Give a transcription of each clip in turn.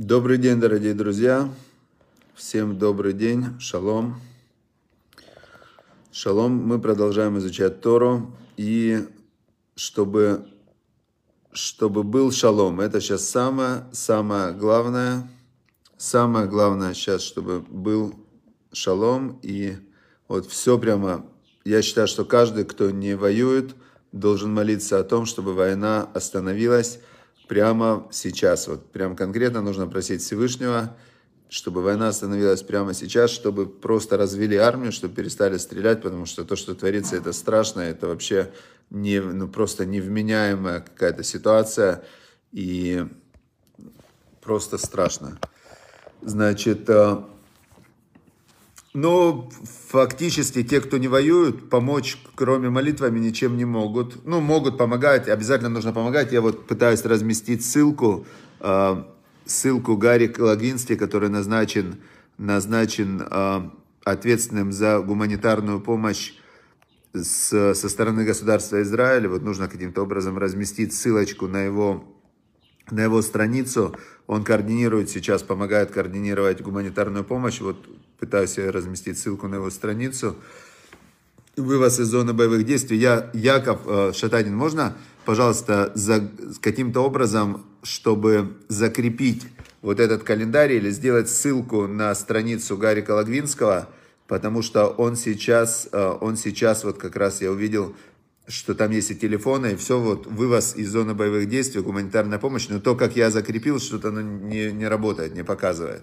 Добрый день, дорогие друзья. Всем добрый день. Шалом. Шалом. Мы продолжаем изучать Тору. И чтобы, чтобы был шалом, это сейчас самое, самое главное. Самое главное сейчас, чтобы был шалом. И вот все прямо, я считаю, что каждый, кто не воюет, должен молиться о том, чтобы война остановилась прямо сейчас. Вот прям конкретно нужно просить Всевышнего, чтобы война остановилась прямо сейчас, чтобы просто развели армию, чтобы перестали стрелять, потому что то, что творится, это страшно, это вообще не, ну, просто невменяемая какая-то ситуация и просто страшно. Значит, э, ну, фактически те, кто не воюют, помочь, кроме молитвами, ничем не могут. Ну, могут помогать, обязательно нужно помогать. Я вот пытаюсь разместить ссылку, э, ссылку Гарри Лагински, который назначен, назначен э, ответственным за гуманитарную помощь с, со стороны государства Израиля. Вот нужно каким-то образом разместить ссылочку на его на его страницу. Он координирует сейчас, помогает координировать гуманитарную помощь. Вот пытаюсь разместить ссылку на его страницу. Вывоз из зоны боевых действий. Я, Яков э, Шатанин, можно, пожалуйста, за, каким-то образом, чтобы закрепить вот этот календарь или сделать ссылку на страницу Гарика Лагвинского, потому что он сейчас, э, он сейчас вот как раз я увидел, что там есть и телефоны, и все, вот вывоз из зоны боевых действий, гуманитарная помощь, но то, как я закрепил, что-то оно не, не работает, не показывает.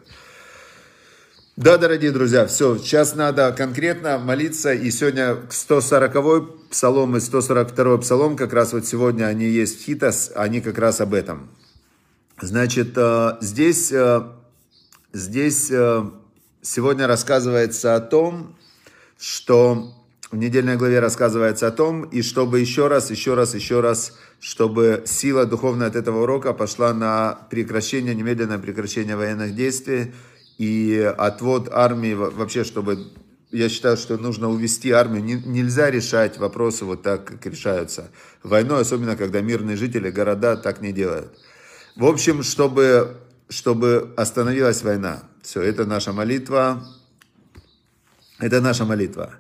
Да, дорогие друзья, все, сейчас надо конкретно молиться, и сегодня 140-й псалом и 142-й псалом, как раз вот сегодня они есть в Хитас, они как раз об этом. Значит, э, здесь, э, здесь э, сегодня рассказывается о том, что в недельной главе рассказывается о том, и чтобы еще раз, еще раз, еще раз, чтобы сила духовная от этого урока пошла на прекращение, немедленное прекращение военных действий, и отвод армии вообще, чтобы я считаю, что нужно увести армию. Не, нельзя решать вопросы вот так, как решаются войной, особенно когда мирные жители, города так не делают. В общем, чтобы, чтобы остановилась война. Все, это наша молитва. Это наша молитва.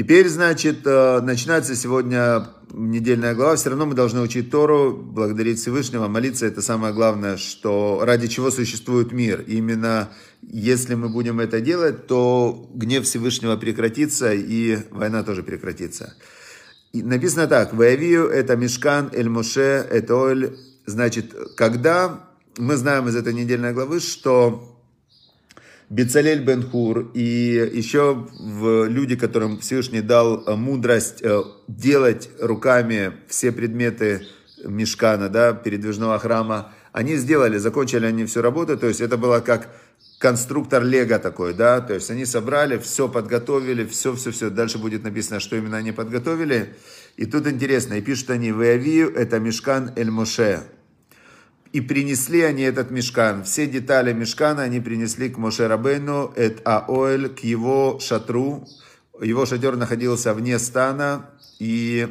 Теперь, значит, э, начинается сегодня недельная глава. Все равно мы должны учить Тору, благодарить Всевышнего, молиться. Это самое главное, что ради чего существует мир. Именно если мы будем это делать, то гнев Всевышнего прекратится и война тоже прекратится. И написано так. Ваявию это Мешкан, Эль Моше, это Оль. Значит, когда мы знаем из этой недельной главы, что Бецалель Бенхур и еще люди, которым Всевышний дал э, мудрость э, делать руками все предметы мешкана, да, передвижного храма, они сделали, закончили они всю работу, то есть это было как конструктор Лего такой, да, то есть они собрали, все подготовили, все-все-все, дальше будет написано, что именно они подготовили, и тут интересно, и пишут они, «Веавию это мешкан Эль Моше», и принесли они этот мешкан. Все детали мешкана они принесли к Моше Рабейну, эт Аоэль, к его шатру. Его шатер находился вне стана. И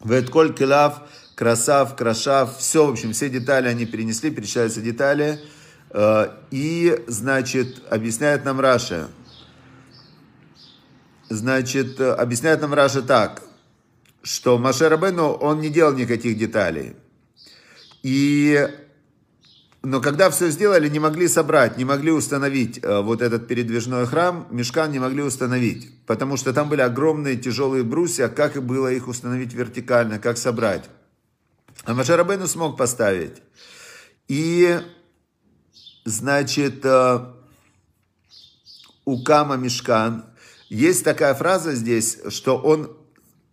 в Этколь Келав, Красав, Крашав, все, в общем, все детали они принесли, перечисляются детали. Э, и, значит, объясняет нам Раша. Значит, объясняет нам Раша так, что Маше Рабену, он не делал никаких деталей. И, но когда все сделали, не могли собрать, не могли установить э, вот этот передвижной храм, мешкан не могли установить, потому что там были огромные тяжелые брусья, как и было их установить вертикально, как собрать. А Машарабену смог поставить. И, значит, э, Укама Мешкан, есть такая фраза здесь, что он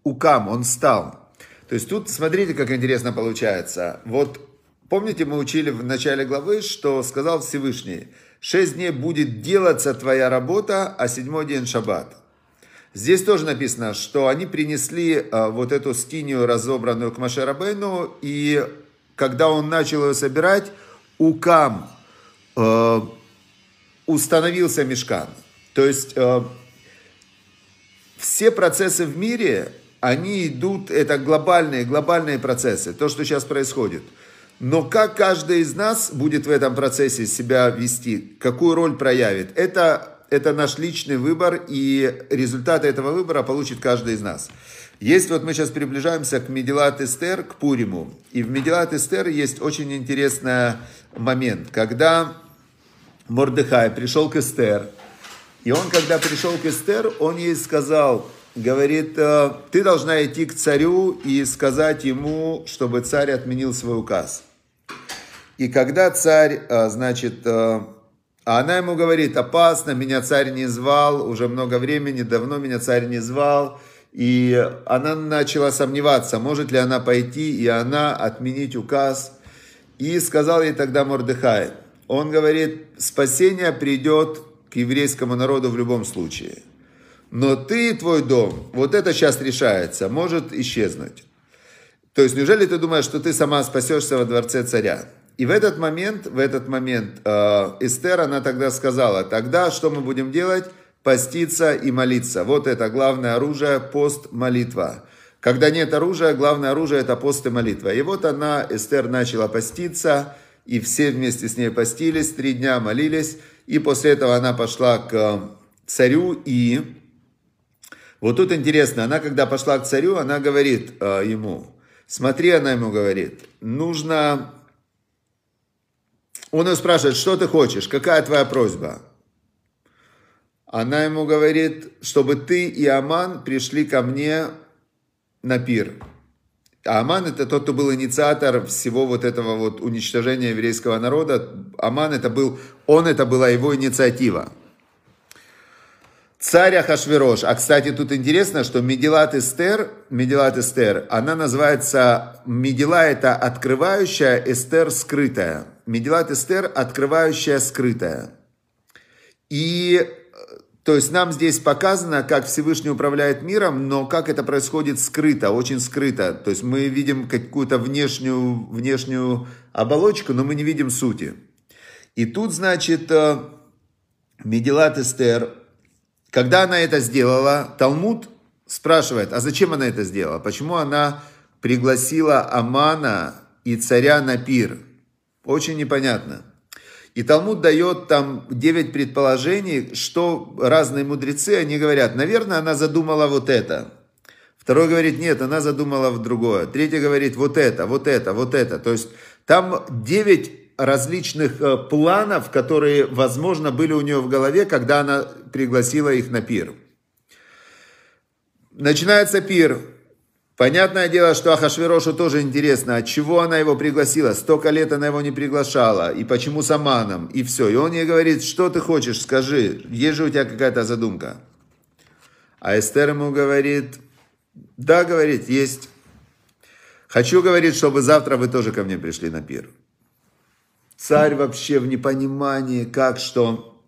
Укам, он стал. То есть тут, смотрите, как интересно получается. Вот помните, мы учили в начале главы, что сказал Всевышний, шесть дней будет делаться твоя работа, а седьмой день шаббат. Здесь тоже написано, что они принесли а, вот эту скинию, разобранную к Машарабейну, и когда он начал ее собирать, укам э, установился мешкан. То есть э, все процессы в мире, они идут, это глобальные, глобальные процессы, то, что сейчас происходит. Но как каждый из нас будет в этом процессе себя вести, какую роль проявит, это, это наш личный выбор, и результаты этого выбора получит каждый из нас. Есть вот мы сейчас приближаемся к Медилат Эстер, к Пуриму. И в Медилат Эстер есть очень интересный момент, когда Мордыхай пришел к Эстер, и он, когда пришел к Эстер, он ей сказал, говорит, «Э, ты должна идти к царю и сказать ему, чтобы царь отменил свой указ. И когда царь, э, значит, э, а она ему говорит, опасно, меня царь не звал, уже много времени, давно меня царь не звал, и она начала сомневаться, может ли она пойти и она отменить указ. И сказал ей тогда Мордыхай, он говорит, спасение придет к еврейскому народу в любом случае. Но ты твой дом, вот это сейчас решается, может исчезнуть. То есть, неужели ты думаешь, что ты сама спасешься во дворце царя? И в этот момент, в этот момент э, Эстер, она тогда сказала, тогда что мы будем делать? поститься и молиться. Вот это главное оружие, пост, молитва. Когда нет оружия, главное оружие это пост и молитва. И вот она, Эстер, начала поститься, и все вместе с ней постились, три дня молились, и после этого она пошла к царю, и вот тут интересно, она когда пошла к царю, она говорит э, ему, смотри, она ему говорит, нужно... Он ее спрашивает, что ты хочешь, какая твоя просьба? Она ему говорит, чтобы ты и Аман пришли ко мне на пир. А Аман это тот, кто был инициатор всего вот этого вот уничтожения еврейского народа. Аман это был, он это была его инициатива. Царь Ахашвирош. А, кстати, тут интересно, что Медилат Эстер, Медилат Эстер, она называется, Медила это открывающая, Эстер скрытая. Медилат Эстер открывающая, скрытая. И то есть нам здесь показано, как Всевышний управляет миром, но как это происходит скрыто, очень скрыто. То есть мы видим какую-то внешнюю, внешнюю оболочку, но мы не видим сути. И тут, значит, э, Медилат Эстер, когда она это сделала, Талмуд спрашивает, а зачем она это сделала? Почему она пригласила Амана и царя на пир? Очень непонятно. И Талмуд дает там 9 предположений, что разные мудрецы, они говорят, наверное, она задумала вот это. Второй говорит, нет, она задумала в другое. Третий говорит, вот это, вот это, вот это. То есть там 9 различных э, планов, которые, возможно, были у нее в голове, когда она пригласила их на пир. Начинается пир. Понятное дело, что Ахашверошу тоже интересно, от чего она его пригласила. Столько лет она его не приглашала. И почему с Аманом. И все. И он ей говорит, что ты хочешь, скажи. Есть же у тебя какая-то задумка. А Эстер ему говорит, да, говорит, есть. Хочу, говорит, чтобы завтра вы тоже ко мне пришли на пир. Царь вообще в непонимании, как что.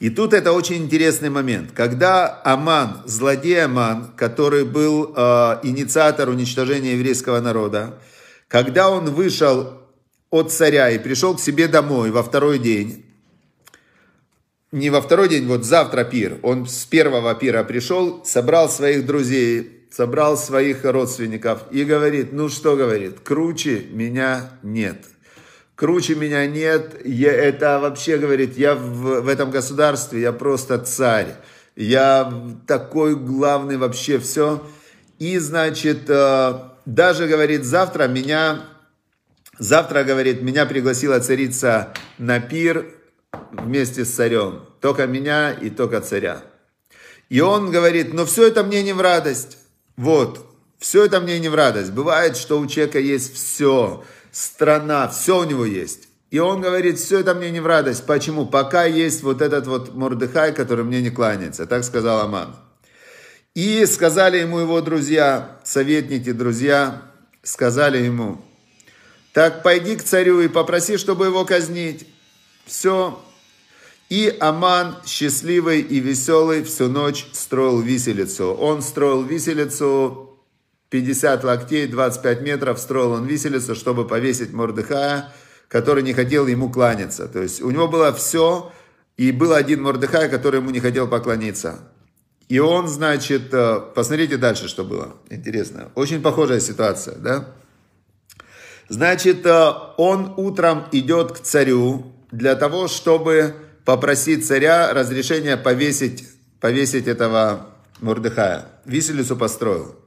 И тут это очень интересный момент. Когда Аман, злодей Аман, который был э, инициатор уничтожения еврейского народа, когда он вышел от царя и пришел к себе домой во второй день, не во второй день, вот завтра пир, он с первого пира пришел, собрал своих друзей, собрал своих родственников и говорит, ну что говорит, круче меня нет круче меня нет, я, это вообще, говорит, я в, в этом государстве, я просто царь, я такой главный вообще, все. И, значит, э, даже, говорит, завтра меня, завтра, говорит, меня пригласила царица на пир вместе с царем, только меня и только царя. И он говорит, но все это мне не в радость, вот, все это мне не в радость. Бывает, что у человека есть все, страна, все у него есть. И он говорит, все это мне не в радость. Почему? Пока есть вот этот вот Мордыхай, который мне не кланяется. Так сказал Аман. И сказали ему его друзья, советники, друзья, сказали ему, так пойди к царю и попроси, чтобы его казнить. Все. И Аман, счастливый и веселый, всю ночь строил виселицу. Он строил виселицу 50 локтей, 25 метров строил он виселицу, чтобы повесить Мордыхая, который не хотел ему кланяться. То есть у него было все, и был один Мордыхай, который ему не хотел поклониться. И он, значит, э, посмотрите дальше, что было. Интересно. Очень похожая ситуация, да? Значит, э, он утром идет к царю для того, чтобы попросить царя разрешения повесить, повесить этого Мордыхая. Виселицу построил.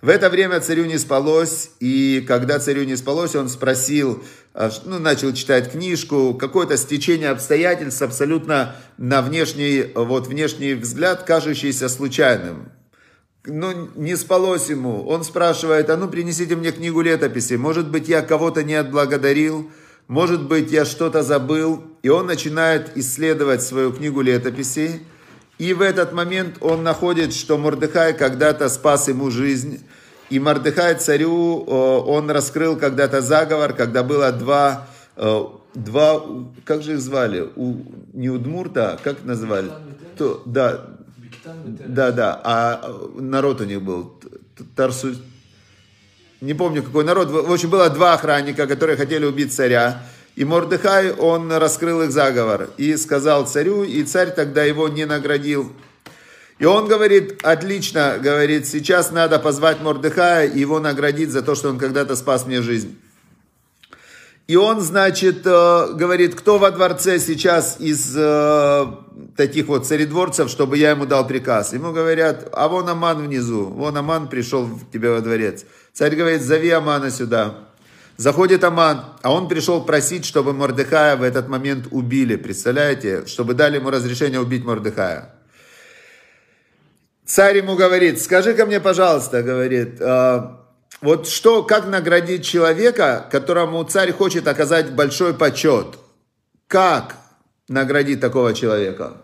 В это время царю не спалось, и когда царю не спалось, он спросил, а, ну, начал читать книжку, какое-то стечение обстоятельств абсолютно на внешний, вот, внешний взгляд, кажущийся случайным. Ну, не спалось ему. Он спрашивает, а ну, принесите мне книгу летописи. Может быть, я кого-то не отблагодарил, может быть, я что-то забыл. И он начинает исследовать свою книгу летописей, и в этот момент он находит, что Мордыхай когда-то спас ему жизнь. И Мордыхай царю, он раскрыл когда-то заговор, когда было два, два как же их звали? У, не Удмурта, а как называли? То, да, да, да, а народ у них был Тарсу, не помню какой народ, в общем, было два охранника, которые хотели убить царя. И Мордыхай, он раскрыл их заговор и сказал царю, и царь тогда его не наградил. И он говорит, отлично, говорит, сейчас надо позвать Мордыхая и его наградить за то, что он когда-то спас мне жизнь. И он, значит, э, говорит, кто во дворце сейчас из э, таких вот царедворцев, чтобы я ему дал приказ. Ему говорят, а вон Аман внизу, вон Аман пришел к тебе во дворец. Царь говорит, зови Амана сюда. Заходит Аман, а он пришел просить, чтобы Мордыхая в этот момент убили. Представляете? Чтобы дали ему разрешение убить Мордыхая. Царь ему говорит, скажи-ка мне, пожалуйста, говорит, э, вот что, как наградить человека, которому царь хочет оказать большой почет? Как наградить такого человека?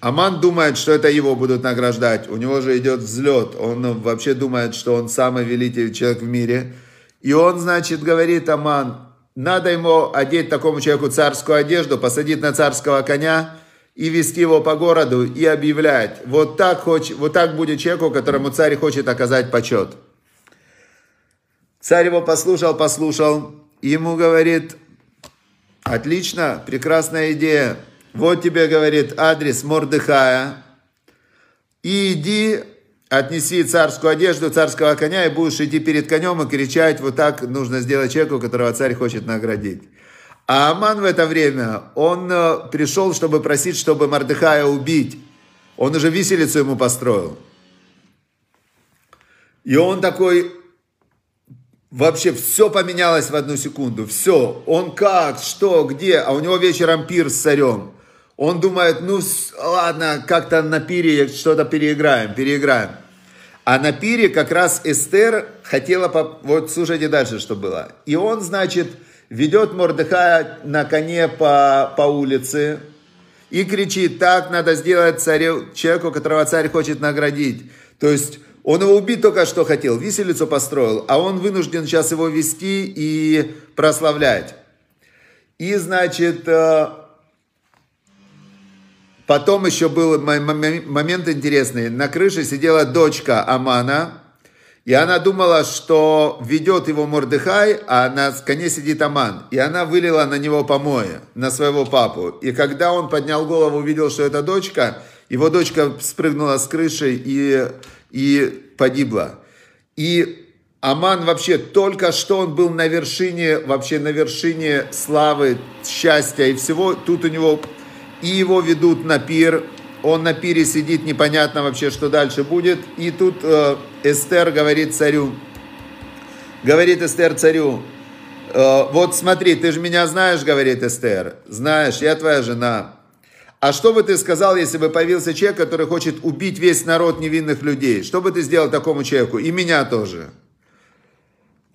Аман думает, что это его будут награждать. У него же идет взлет. Он вообще думает, что он самый великий человек в мире – и он, значит, говорит Аман, надо ему одеть такому человеку царскую одежду, посадить на царского коня и вести его по городу и объявлять. Вот так, хоч, вот так будет человеку, которому царь хочет оказать почет. Царь его послушал, послушал, и ему говорит, отлично, прекрасная идея. Вот тебе, говорит, адрес Мордыхая. И иди отнеси царскую одежду царского коня и будешь идти перед конем и кричать, вот так нужно сделать человеку, которого царь хочет наградить. А Аман в это время, он э, пришел, чтобы просить, чтобы Мардыхая убить. Он уже виселицу ему построил. И он такой, вообще все поменялось в одну секунду. Все, он как, что, где, а у него вечером пир с царем. Он думает, ну ладно, как-то на пире что-то переиграем, переиграем. А на пире как раз Эстер хотела, вот слушайте дальше, что было. И он, значит, ведет Мордыхая на коне по, по улице и кричит, так надо сделать царю, человеку, которого царь хочет наградить. То есть он его убить только что хотел, виселицу построил, а он вынужден сейчас его вести и прославлять. И, значит, э, Потом еще был момент интересный. На крыше сидела дочка Амана, и она думала, что ведет его Мордыхай, а на коне сидит Аман. И она вылила на него помои, на своего папу. И когда он поднял голову, увидел, что это дочка, его дочка спрыгнула с крыши и, и погибла. И Аман вообще только что он был на вершине, вообще на вершине славы, счастья и всего. Тут у него и его ведут на пир. Он на пире сидит, непонятно вообще, что дальше будет. И тут э, Эстер говорит царю, говорит Эстер царю, э, вот смотри, ты же меня знаешь, говорит Эстер, знаешь, я твоя жена. А что бы ты сказал, если бы появился человек, который хочет убить весь народ невинных людей? Что бы ты сделал такому человеку? И меня тоже.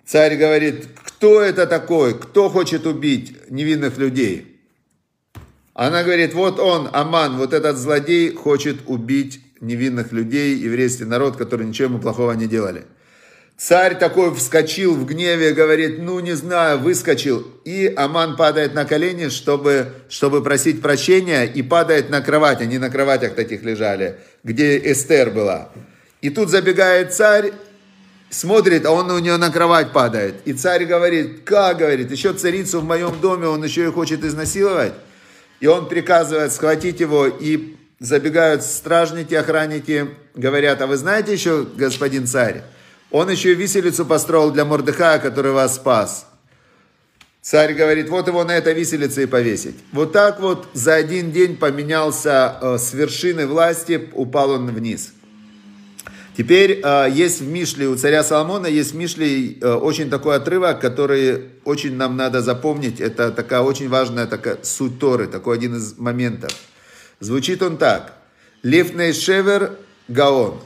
Царь говорит, кто это такой? Кто хочет убить невинных людей? Она говорит, вот он, Аман, вот этот злодей хочет убить невинных людей, еврейский народ, который ничего ему плохого не делали. Царь такой вскочил в гневе, говорит, ну не знаю, выскочил. И Аман падает на колени, чтобы, чтобы просить прощения, и падает на кровать. Они на кроватях таких лежали, где Эстер была. И тут забегает царь, смотрит, а он у нее на кровать падает. И царь говорит, как, говорит, еще царицу в моем доме он еще и хочет изнасиловать. И он приказывает схватить его, и забегают стражники, охранники, говорят, а вы знаете еще, господин царь, Он еще и виселицу построил для Мордыхая, который вас спас. Царь говорит, вот его на этой виселице и повесить. Вот так вот за один день поменялся э, с вершины власти, упал он вниз. Теперь э, есть в Мишле, у царя Соломона есть в Мишле э, очень такой отрывок, который очень нам надо запомнить. Это такая очень важная такая суть Торы, такой один из моментов. Звучит он так. Лифней шевер гаон.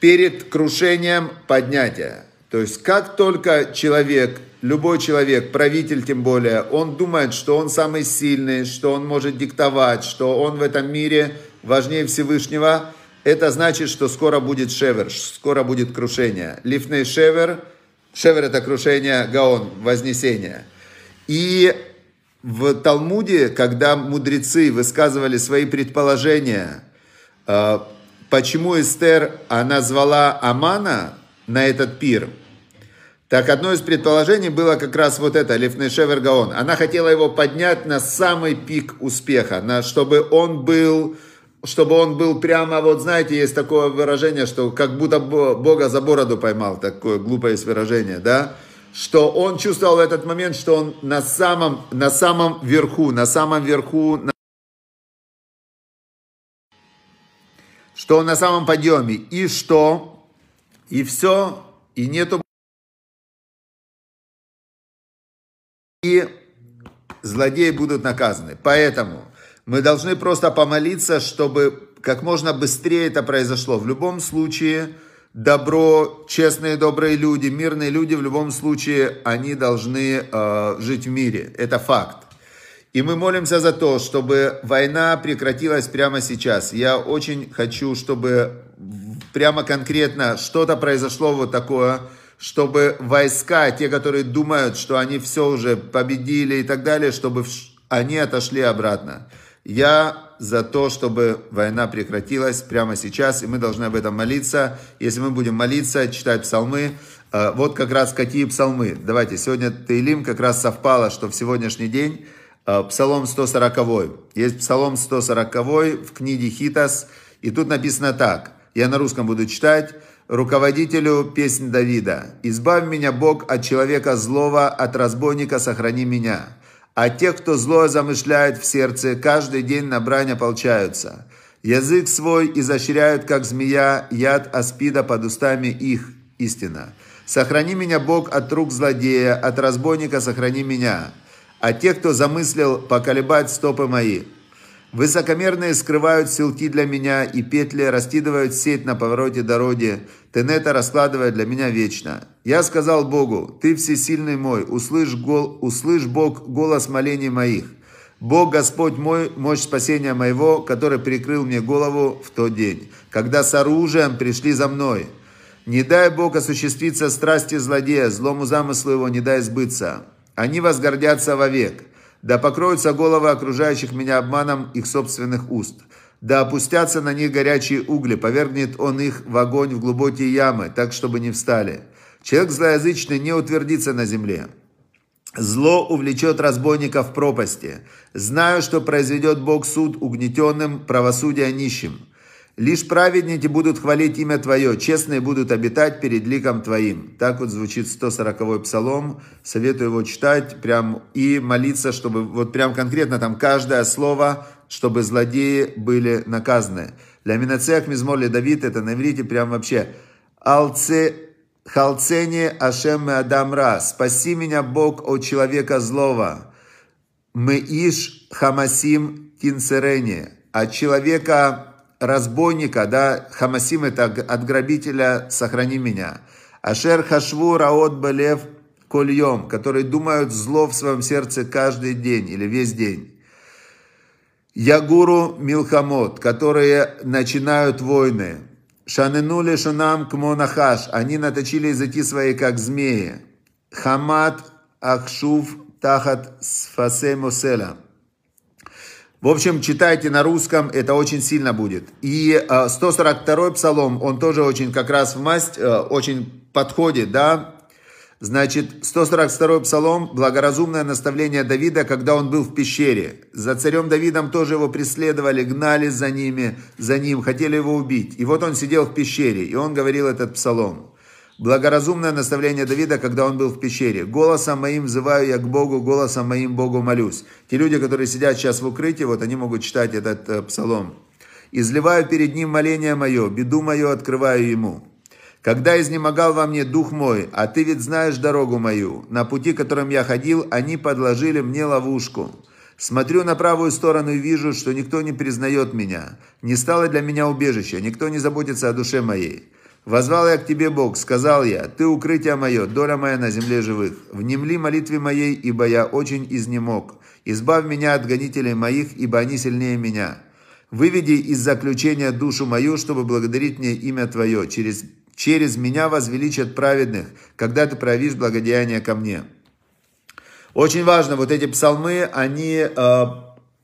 Перед крушением поднятия. То есть, как только человек, любой человек, правитель тем более, он думает, что он самый сильный, что он может диктовать, что он в этом мире важнее Всевышнего – это значит, что скоро будет шевер, скоро будет крушение. Лифней шевер, шевер это крушение, гаон, вознесение. И в Талмуде, когда мудрецы высказывали свои предположения, э, почему Эстер, она звала Амана на этот пир, так одно из предположений было как раз вот это, Лифней Шевер Гаон. Она хотела его поднять на самый пик успеха, на, чтобы он был чтобы он был прямо, вот знаете, есть такое выражение, что как будто Бога за бороду поймал, такое глупое есть выражение, да, что он чувствовал в этот момент, что он на самом, на самом верху, на самом верху, на... что он на самом подъеме, и что, и все, и нету, и злодеи будут наказаны. Поэтому мы должны просто помолиться, чтобы как можно быстрее это произошло. В любом случае, добро, честные, добрые люди, мирные люди, в любом случае, они должны э, жить в мире. Это факт. И мы молимся за то, чтобы война прекратилась прямо сейчас. Я очень хочу, чтобы прямо конкретно что-то произошло вот такое, чтобы войска, те, которые думают, что они все уже победили и так далее, чтобы они отошли обратно. Я за то, чтобы война прекратилась прямо сейчас, и мы должны об этом молиться. Если мы будем молиться, читать псалмы, э, вот как раз какие псалмы. Давайте, сегодня Таилим как раз совпало, что в сегодняшний день э, псалом 140. Есть псалом 140 в книге Хитас, и тут написано так. Я на русском буду читать. Руководителю песнь Давида. «Избавь меня, Бог, от человека злого, от разбойника сохрани меня». А те, кто злое замышляет в сердце, каждый день на брань ополчаются. Язык свой изощряют, как змея, яд аспида под устами их. Истина. Сохрани меня, Бог, от рук злодея, от разбойника сохрани меня. А те, кто замыслил поколебать стопы мои, Высокомерные скрывают силки для меня, и петли раскидывают сеть на повороте дороги. Тенета раскладывая для меня вечно. Я сказал Богу, Ты всесильный мой, услышь, гол, услышь Бог голос молений моих. Бог Господь мой, мощь спасения моего, который прикрыл мне голову в тот день, когда с оружием пришли за мной. Не дай Бог осуществиться страсти злодея, злому замыслу его не дай сбыться. Они возгордятся вовек. Да покроются головы окружающих меня обманом их собственных уст. Да опустятся на них горячие угли, повергнет он их в огонь в глубокие ямы, так, чтобы не встали. Человек злоязычный не утвердится на земле. Зло увлечет разбойника в пропасти. Знаю, что произведет Бог суд угнетенным, правосудие нищим. Лишь праведники будут хвалить имя Твое, честные будут обитать перед ликом Твоим. Так вот звучит 140-й псалом. Советую его читать прям и молиться, чтобы вот прям конкретно там каждое слово, чтобы злодеи были наказаны. Для Минацех Мизмор Давид, это на иврите прям вообще. Алце Халцене Ашем Адамра. Спаси меня, Бог, от человека злого. Мы иш хамасим кинцерене. От человека разбойника, да, хамасим это от грабителя, сохрани меня. Ашер хашву раот балев кольем, которые думают зло в своем сердце каждый день или весь день. Ягуру Милхамот, которые начинают войны. Шаненули шунам кмонахаш, они наточили языки свои, как змеи. Хамат Ахшув Тахат Сфасе Муселя. В общем, читайте на русском, это очень сильно будет. И 142 э, псалом, он тоже очень как раз в масть, э, очень подходит, да. Значит, 142 псалом, благоразумное наставление Давида, когда он был в пещере. За царем Давидом тоже его преследовали, гнали за ними, за ним, хотели его убить. И вот он сидел в пещере, и он говорил этот псалом. Благоразумное наставление Давида, когда он был в пещере. «Голосом моим взываю я к Богу, голосом моим Богу молюсь». Те люди, которые сидят сейчас в укрытии, вот они могут читать этот э, псалом. «Изливаю перед ним моление мое, беду мою открываю ему». Когда изнемогал во мне дух мой, а ты ведь знаешь дорогу мою, на пути, которым я ходил, они подложили мне ловушку. Смотрю на правую сторону и вижу, что никто не признает меня. Не стало для меня убежища, никто не заботится о душе моей. Возвал я к тебе, Бог, сказал я, ты укрытие мое, доля моя на земле живых. Внемли молитве моей, ибо я очень изнемог. Избавь меня от гонителей моих, ибо они сильнее меня. Выведи из заключения душу мою, чтобы благодарить мне имя Твое. Через, через меня возвеличат праведных, когда Ты проявишь благодеяние ко мне. Очень важно, вот эти псалмы, они, э,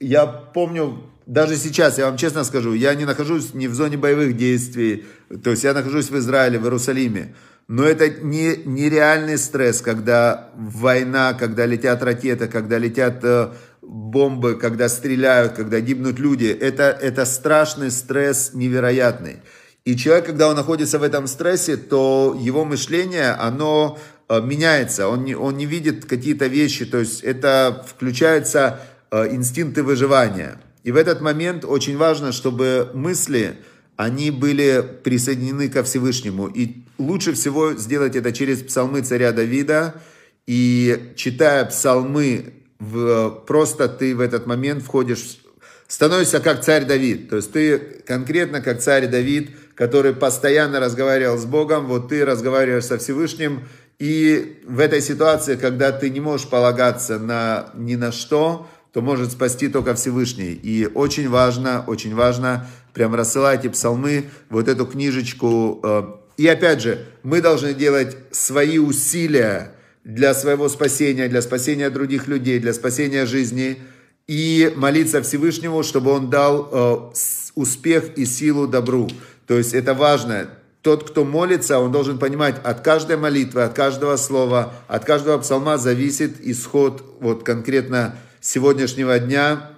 я помню, даже сейчас, я вам честно скажу, я не нахожусь не в зоне боевых действий, то есть я нахожусь в Израиле, в Иерусалиме. Но это не, нереальный стресс, когда война, когда летят ракеты, когда летят э, бомбы, когда стреляют, когда гибнут люди. Это, это страшный стресс невероятный. И человек, когда он находится в этом стрессе, то его мышление, оно э, меняется. Он не, он не видит какие-то вещи. То есть это включаются э, инстинкты выживания. И в этот момент очень важно, чтобы мысли, они были присоединены ко Всевышнему. И лучше всего сделать это через псалмы царя Давида. И читая псалмы, в, просто ты в этот момент входишь, становишься как царь Давид. То есть ты конкретно как царь Давид, который постоянно разговаривал с Богом, вот ты разговариваешь со Всевышним, и в этой ситуации, когда ты не можешь полагаться на ни на что, то может спасти только Всевышний. И очень важно, очень важно, прям рассылайте псалмы, вот эту книжечку. Э, и опять же, мы должны делать свои усилия для своего спасения, для спасения других людей, для спасения жизни. И молиться Всевышнему, чтобы Он дал э, успех и силу добру. То есть это важно. Тот, кто молится, он должен понимать, от каждой молитвы, от каждого слова, от каждого псалма зависит исход вот конкретно сегодняшнего дня.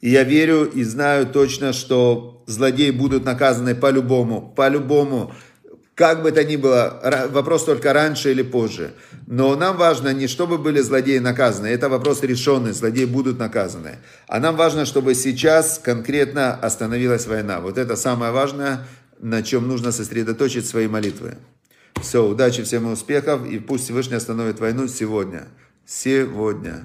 И я верю и знаю точно, что злодеи будут наказаны по-любому, по-любому. Как бы то ни было, вопрос только раньше или позже. Но нам важно не чтобы были злодеи наказаны, это вопрос решенный, злодеи будут наказаны. А нам важно, чтобы сейчас конкретно остановилась война. Вот это самое важное, на чем нужно сосредоточить свои молитвы. Все, удачи, всем успехов, и пусть Всевышний остановит войну сегодня. Сегодня.